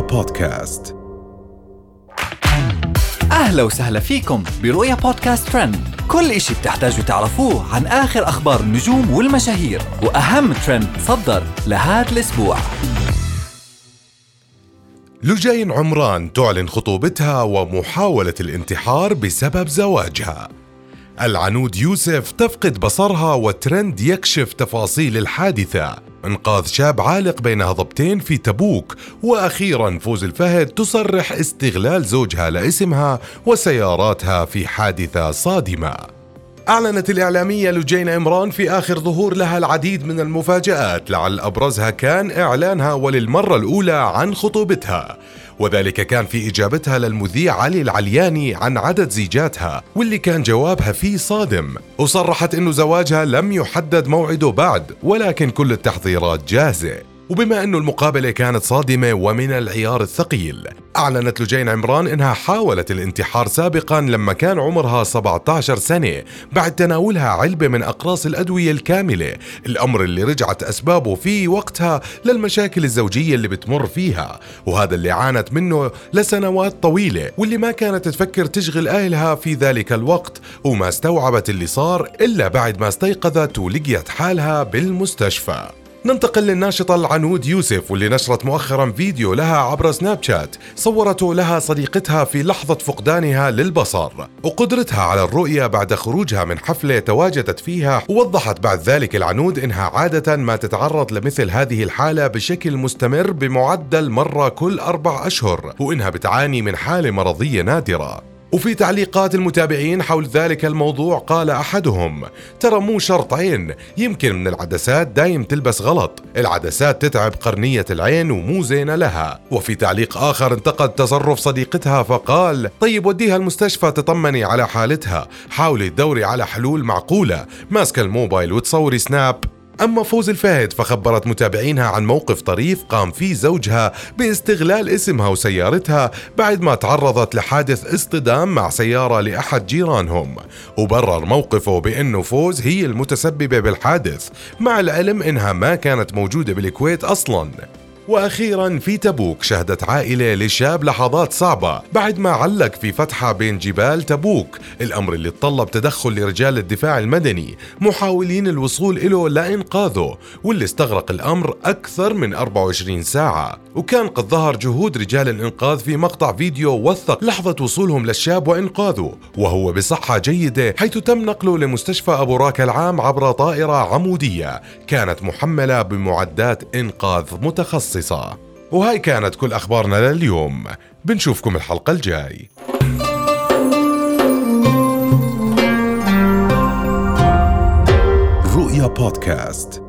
بودكاست. أهلا وسهلا فيكم برؤيا بودكاست ترند. كل إشي بتحتاجوا تعرفوه عن آخر أخبار النجوم والمشاهير وأهم ترند صدر لهذا الأسبوع. لجين عمران تعلن خطوبتها ومحاولة الانتحار بسبب زواجها. العنود يوسف تفقد بصرها وترند يكشف تفاصيل الحادثة. إنقاذ شاب عالق بين هضبتين في تبوك وأخيرا فوز الفهد تصرح استغلال زوجها لاسمها وسياراتها في حادثة صادمة. أعلنت الإعلامية لجين عمران في آخر ظهور لها العديد من المفاجآت. لعل أبرزها كان إعلانها وللمرة الأولى عن خطوبتها. وذلك كان في إجابتها للمذيع علي العلياني عن عدد زيجاتها واللي كان جوابها فيه صادم. وصرحت أنه زواجها لم يحدد موعده بعد ولكن كل التحضيرات جاهزة. وبما أنه المقابلة كانت صادمة ومن العيار الثقيل أعلنت لجين عمران أنها حاولت الانتحار سابقا لما كان عمرها 17 سنة بعد تناولها علبة من أقراص الأدوية الكاملة الأمر اللي رجعت أسبابه في وقتها للمشاكل الزوجية اللي بتمر فيها وهذا اللي عانت منه لسنوات طويلة واللي ما كانت تفكر تشغل أهلها في ذلك الوقت وما استوعبت اللي صار إلا بعد ما استيقظت ولقيت حالها بالمستشفى. ننتقل للناشطة العنود يوسف واللي نشرت مؤخرا فيديو لها عبر سناب شات. صورته لها صديقتها في لحظة فقدانها للبصر وقدرتها على الرؤية بعد خروجها من حفلة تواجدت فيها. ووضحت بعد ذلك العنود إنها عادة ما تتعرض لمثل هذه الحالة بشكل مستمر بمعدل مرة كل أربع أشهر وإنها بتعاني من حالة مرضية نادرة. وفي تعليقات المتابعين حول ذلك الموضوع قال أحدهم ترى مو شرط عين يمكن من العدسات دايم تلبس غلط العدسات تتعب قرنية العين ومو زينة لها. وفي تعليق آخر انتقد تصرف صديقتها فقال طيب وديها المستشفى تطمني على حالتها حاولي تدوري على حلول معقولة ماسكة الموبايل وتصوري سناب. أما فوز الفهد فخبرت متابعينها عن موقف طريف قام فيه زوجها باستغلال اسمها وسيارتها بعد ما تعرضت لحادث اصطدام مع سيارة لأحد جيرانهم. وبرر موقفه بأنه فوز هي المتسببة بالحادث مع العلم إنها ما كانت موجودة بالكويت أصلاً. وأخيرا في تبوك شهدت عائلة لشاب لحظات صعبة بعد ما علق في فتحة بين جبال تبوك. الأمر اللي تطلب تدخل لرجال الدفاع المدني محاولين الوصول له لانقاذه واللي استغرق الأمر أكثر من 24 ساعة. وكان قد ظهر جهود رجال الإنقاذ في مقطع فيديو وثق لحظة وصولهم للشاب وإنقاذه وهو بصحة جيدة حيث تم نقله لمستشفى أبو راك العام عبر طائرة عمودية. كانت محملة بمعدات إنقاذ متخصصة. متخصصة وهاي كانت كل أخبارنا لليوم. بنشوفكم الحلقة الجاي. رؤيا بودكاست.